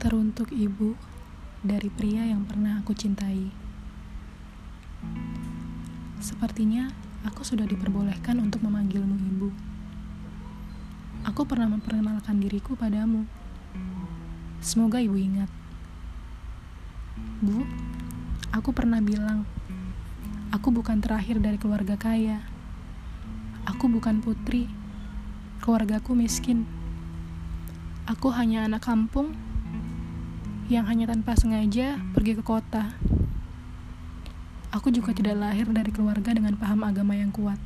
Teruntuk ibu dari pria yang pernah aku cintai. Sepertinya aku sudah diperbolehkan untuk memanggilmu ibu. Aku pernah memperkenalkan diriku padamu. Semoga ibu ingat. Bu, aku pernah bilang, aku bukan terakhir dari keluarga kaya. Aku bukan putri, keluargaku miskin. Aku hanya anak kampung yang hanya tanpa sengaja pergi ke kota. Aku juga tidak lahir dari keluarga dengan paham agama yang kuat.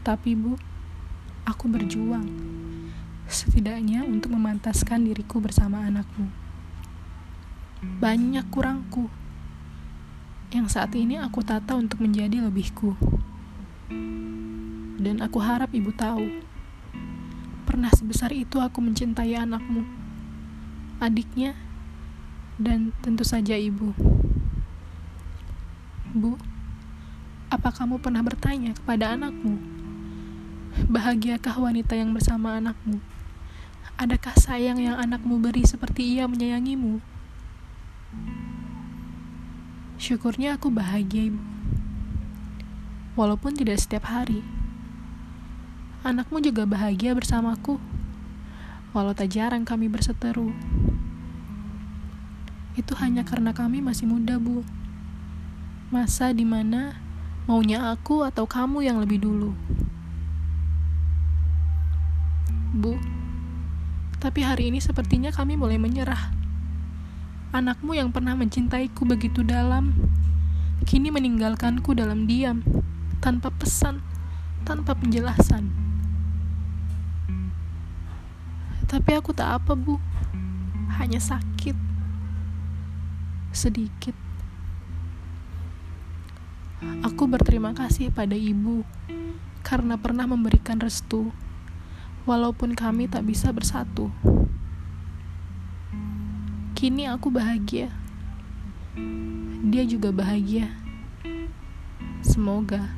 Tapi, Bu, aku berjuang, setidaknya untuk memantaskan diriku bersama anakmu. Banyak kurangku yang saat ini aku tata untuk menjadi lebihku. Dan aku harap ibu tahu pernah sebesar itu aku mencintai anakmu, adiknya, dan tentu saja ibu. Bu, apa kamu pernah bertanya kepada anakmu? Bahagiakah wanita yang bersama anakmu? Adakah sayang yang anakmu beri seperti ia menyayangimu? Syukurnya aku bahagia, Ibu. Walaupun tidak setiap hari. Anakmu juga bahagia bersamaku, walau tak jarang kami berseteru. Itu hanya karena kami masih muda, Bu. Masa di mana maunya aku atau kamu yang lebih dulu. Bu, tapi hari ini sepertinya kami mulai menyerah. Anakmu yang pernah mencintaiku begitu dalam, kini meninggalkanku dalam diam, tanpa pesan, tanpa penjelasan. Tapi aku tak apa, Bu. Hanya sakit. Sedikit. Aku berterima kasih pada ibu karena pernah memberikan restu, walaupun kami tak bisa bersatu. Kini aku bahagia. Dia juga bahagia. Semoga.